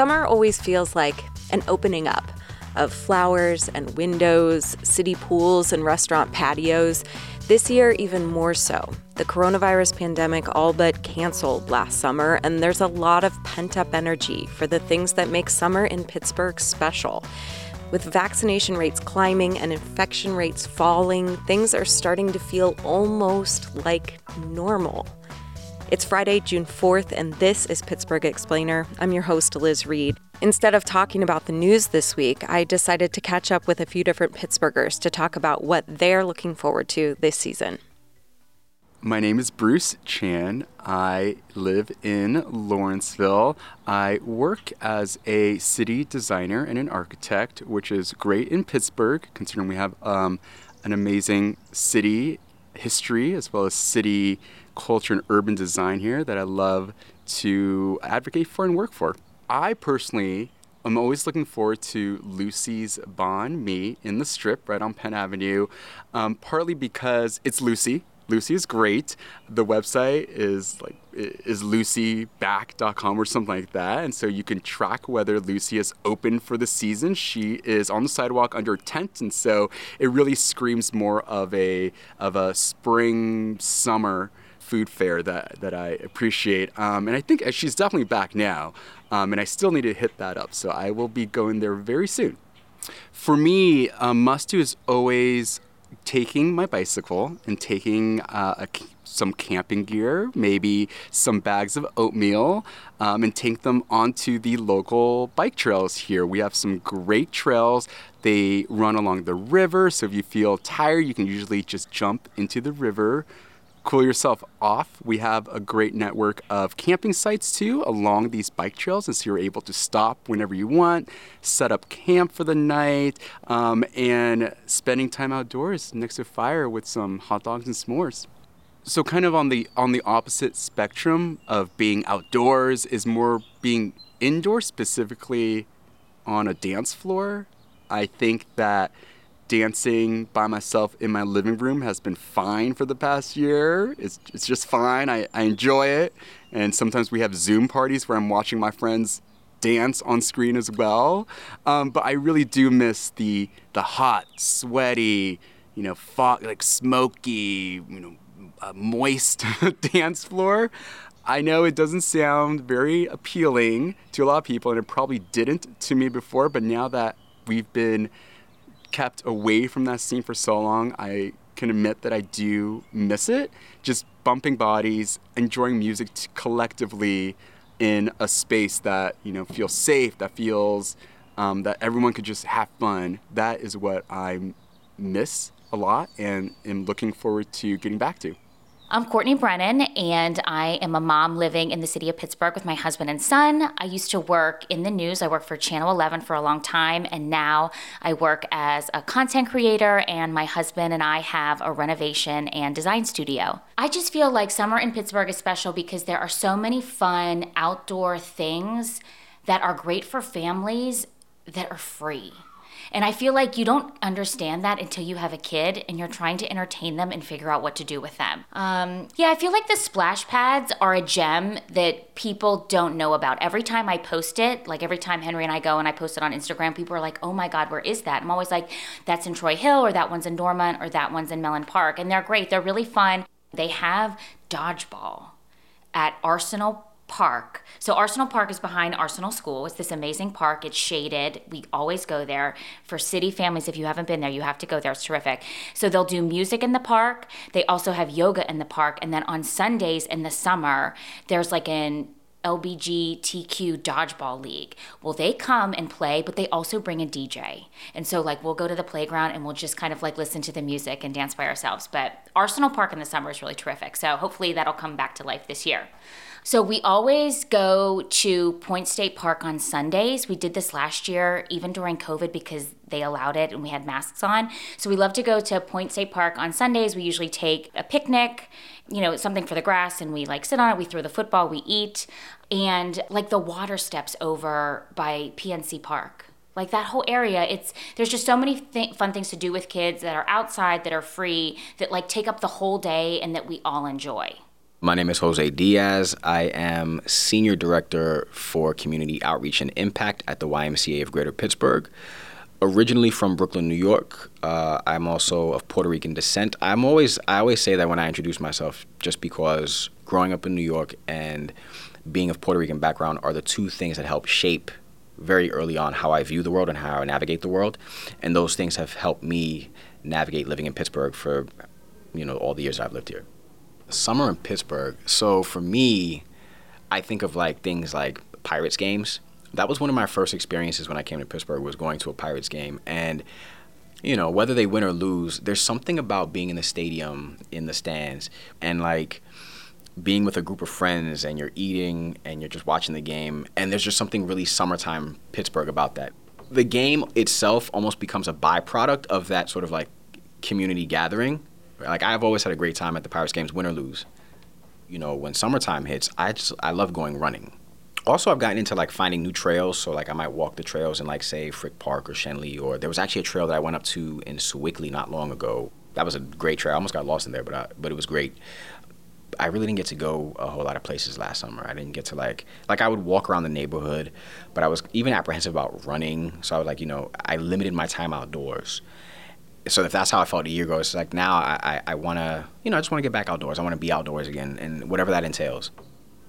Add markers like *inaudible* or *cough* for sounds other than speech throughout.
Summer always feels like an opening up of flowers and windows, city pools and restaurant patios. This year, even more so. The coronavirus pandemic all but canceled last summer, and there's a lot of pent up energy for the things that make summer in Pittsburgh special. With vaccination rates climbing and infection rates falling, things are starting to feel almost like normal. It's Friday, June 4th, and this is Pittsburgh Explainer. I'm your host, Liz Reed. Instead of talking about the news this week, I decided to catch up with a few different Pittsburghers to talk about what they're looking forward to this season. My name is Bruce Chan. I live in Lawrenceville. I work as a city designer and an architect, which is great in Pittsburgh, considering we have um, an amazing city history as well as city culture and urban design here that I love to advocate for and work for. I personally am always looking forward to Lucy's Banh Mi in the strip right on Penn Avenue, um, partly because it's Lucy. Lucy is great. The website is like is lucyback.com or something like that. And so you can track whether Lucy is open for the season. She is on the sidewalk under a tent, and so it really screams more of a of a spring summer food fair that, that I appreciate. Um, and I think she's definitely back now. Um, and I still need to hit that up. So I will be going there very soon. For me, a must do is always taking my bicycle and taking uh, a, some camping gear, maybe some bags of oatmeal, um, and take them onto the local bike trails here. We have some great trails. They run along the river, so if you feel tired, you can usually just jump into the river cool yourself off, we have a great network of camping sites too along these bike trails, and so you're able to stop whenever you want, set up camp for the night, um, and spending time outdoors next to fire with some hot dogs and s'mores. So kind of on the on the opposite spectrum of being outdoors is more being indoors, specifically on a dance floor. I think that dancing by myself in my living room has been fine for the past year. It's, it's just fine. I, I enjoy it. And sometimes we have Zoom parties where I'm watching my friends dance on screen as well. Um, but I really do miss the the hot, sweaty, you know, fog, like smoky, you know, uh, moist *laughs* dance floor. I know it doesn't sound very appealing to a lot of people, and it probably didn't to me before. But now that we've been kept away from that scene for so long, I can admit that I do miss it. Just bumping bodies, enjoying music collectively in a space that you know feels safe, that feels um, that everyone could just have fun. That is what I miss a lot, and am looking forward to getting back to. I'm Courtney Brennan, and I am a mom living in the city of Pittsburgh with my husband and son. I used to work in the news. I worked for Channel 11 for a long time, and now I work as a content creator, and my husband and I have a renovation and design studio. I just feel like summer in Pittsburgh is special because there are so many fun outdoor things that are great for families that are free. And I feel like you don't understand that until you have a kid and you're trying to entertain them and figure out what to do with them. Um, yeah, I feel like the splash pads are a gem that people don't know about. Every time I post it, like every time Henry and I go and I post it on Instagram, people are like, oh my God, where is that? I'm always like, that's in Troy Hill or that one's in Dormont or that one's in Mellon Park. And they're great, they're really fun. They have dodgeball at Arsenal park. So Arsenal Park is behind Arsenal School. It's this amazing park. It's shaded. We always go there. For city families, if you haven't been there, you have to go there. It's terrific. So they'll do music in the park. They also have yoga in the park. And then on Sundays in the summer, there's like an LBGTQ dodgeball league. Well, they come and play, but they also bring a DJ. And so, like, we'll go to the playground and we'll just kind of like listen to the music and dance by ourselves. But Arsenal Park in the summer is really terrific. So, hopefully, that'll come back to life this year. So we always go to Point State Park on Sundays. We did this last year, even during COVID, because they allowed it and we had masks on. So we love to go to Point State Park on Sundays. We usually take a picnic, you know, something for the grass, and we like sit on it. We throw the football, we eat, and like the water steps over by PNC Park like that whole area it's there's just so many th- fun things to do with kids that are outside that are free that like take up the whole day and that we all enjoy My name is Jose Diaz. I am Senior Director for Community Outreach and Impact at the YMCA of Greater Pittsburgh. Originally from Brooklyn, New York, uh, I'm also of Puerto Rican descent. I'm always I always say that when I introduce myself, just because growing up in New York and being of Puerto Rican background are the two things that help shape very early on how I view the world and how I navigate the world, and those things have helped me navigate living in Pittsburgh for you know all the years I've lived here. Summer in Pittsburgh. So for me, I think of like things like Pirates games. That was one of my first experiences when I came to Pittsburgh was going to a Pirates game and you know, whether they win or lose, there's something about being in the stadium in the stands and like being with a group of friends and you're eating and you're just watching the game and there's just something really summertime Pittsburgh about that. The game itself almost becomes a byproduct of that sort of like community gathering like I've always had a great time at the Pirates games, win or lose. You know, when summertime hits, I just I love going running. Also, I've gotten into like finding new trails. So like I might walk the trails in like say Frick Park or Schenley, or there was actually a trail that I went up to in Sewickley not long ago. That was a great trail. I almost got lost in there, but I, but it was great. I really didn't get to go a whole lot of places last summer. I didn't get to like like I would walk around the neighborhood, but I was even apprehensive about running. So I was like, you know, I limited my time outdoors so if that's how I felt a year ago, it's like now I, I, I want to, you know, I just want to get back outdoors. I want to be outdoors again, and whatever that entails.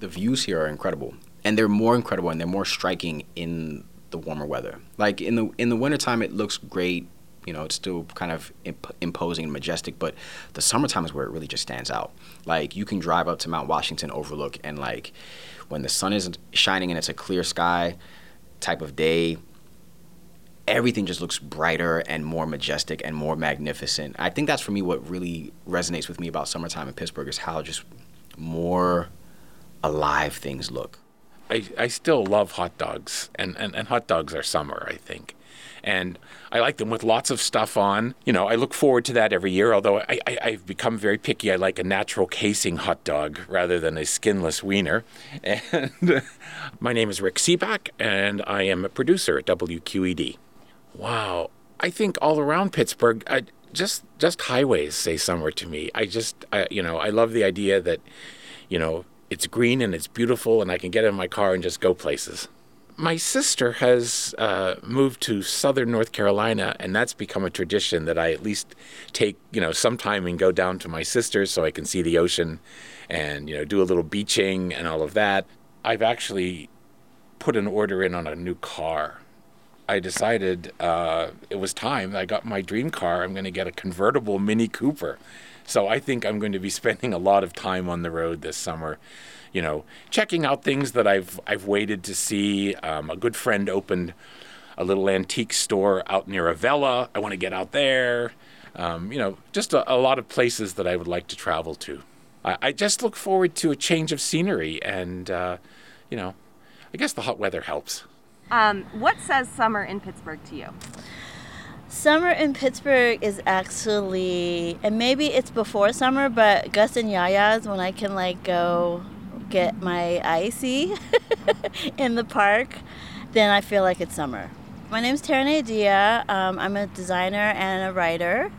The views here are incredible, and they're more incredible and they're more striking in the warmer weather. Like in the in the wintertime, it looks great. You know, it's still kind of imp- imposing and majestic, but the summertime is where it really just stands out. Like you can drive up to Mount Washington Overlook, and like when the sun is shining and it's a clear sky type of day, everything just looks brighter and more majestic and more magnificent. I think that's for me what really resonates with me about summertime in Pittsburgh is how just more alive things look. I, I still love hot dogs, and, and, and hot dogs are summer, I think. And I like them with lots of stuff on. You know, I look forward to that every year, although I, I, have become very picky. I like a natural casing hot dog rather than a skinless wiener. And *laughs* my name is Rick Sebak, and I am a producer at WQED. Wow. I think all around Pittsburgh, I, just just highways say summer to me. I just I, you know I love the idea that you know it's green and it's beautiful and I can get in my car and just go places. My sister has uh, moved to southern North Carolina, and that's become a tradition that I at least take you know some time and go down to my sister's so I can see the ocean and you know do a little beaching and all of that. I've actually put an order in on a new car I decided uh, it was time. I got my dream car. I'm going to get a convertible Mini Cooper. So I think I'm going to be *laughs* spending a lot of time on the road this summer. You know, checking out things that I've I've waited to see. Um, a good friend opened a little antique store out near Avella. I want to get out there. Um, you know, just a, a, lot of places that I would like to travel to. I, I just look forward to a change of scenery, and uh, you know, I guess the hot weather helps. Um, what says summer in Pittsburgh to you? Summer in Pittsburgh is actually, and maybe it's before summer, but Gus and Yia Yia's when I can like go get my icy *laughs* in the park, then I feel like it's summer. My name is Tereneh Idia. Um, I'm a designer and a writer.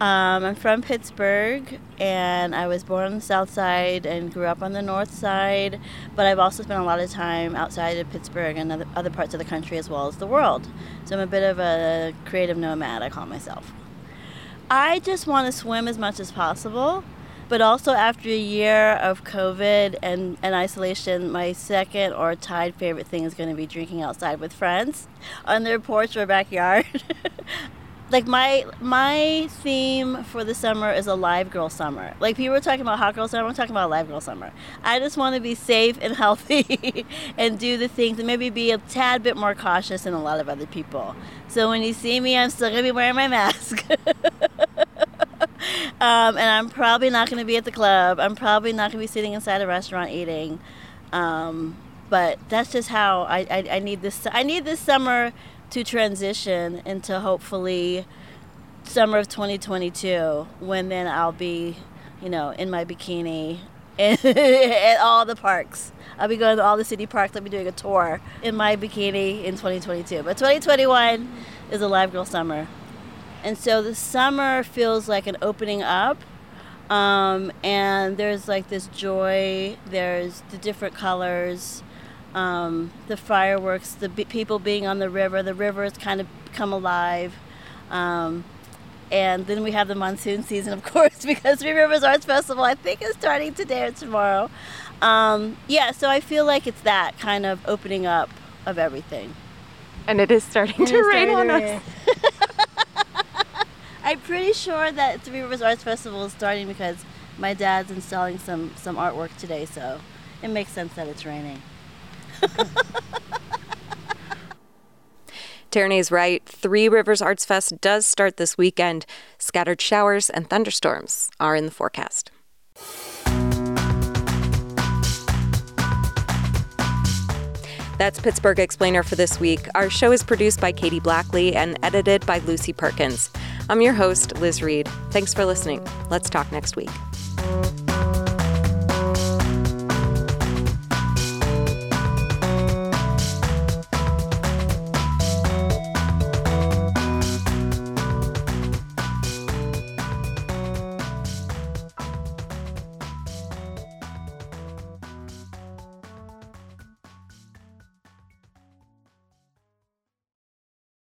Um, I'm from Pittsburgh, and I was born on the south side and grew up on the north side, but I've also spent a lot of time outside of Pittsburgh and other, other parts of the country as well as the world. So I'm a bit of a creative nomad, I call myself. I just want to swim as much as possible, but also after a year of COVID and, and isolation, my second or tied favorite thing is going to be drinking outside with friends on their porch or backyard. *laughs* like my my theme for the summer is a live girl summer. Like people are talking about hot girl summer, I'm talking about live girl summer. I just want to be safe and healthy *laughs* and do the things and maybe be a tad bit more cautious than a lot of other people. So when you see me, I'm still gonna be wearing my mask. *laughs* um, and I'm probably not gonna be at the club. I'm probably not gonna be sitting inside a restaurant eating. Um, but that's just how I, I, I need this. I need this summer to transition into hopefully summer of 2022 when then I'll be, you know, in my bikini *laughs* at all the parks. I'll be going to all the city parks. I'll be doing a tour in my bikini in 2022. But 2021 is a live girl summer. And so the summer feels like an opening up Um, and there's like this joy, there's the different colors, um, the fireworks, the b- people being on the river. The river has kind of come alive. Um, and then we have the monsoon season, of *laughs* course, because Three Rivers Arts Festival, I think, is starting today or tomorrow. Um, yeah, so I feel like it's that kind of opening up of everything. And it is starting to rain on us. *laughs* I'm pretty sure that Three Rivers Arts Festival is starting because my dad's installing some, some artwork today, so it makes sense that it's raining. *laughs* Tereneh's right. Three Rivers Arts Fest does start this weekend. Scattered showers and thunderstorms are in the forecast. That's Pittsburgh Explainer for this week. Our show is produced by Katie Blackley and edited by Lucy Perkins. I'm your host, Liz Reed. Thanks for listening. Let's talk next week.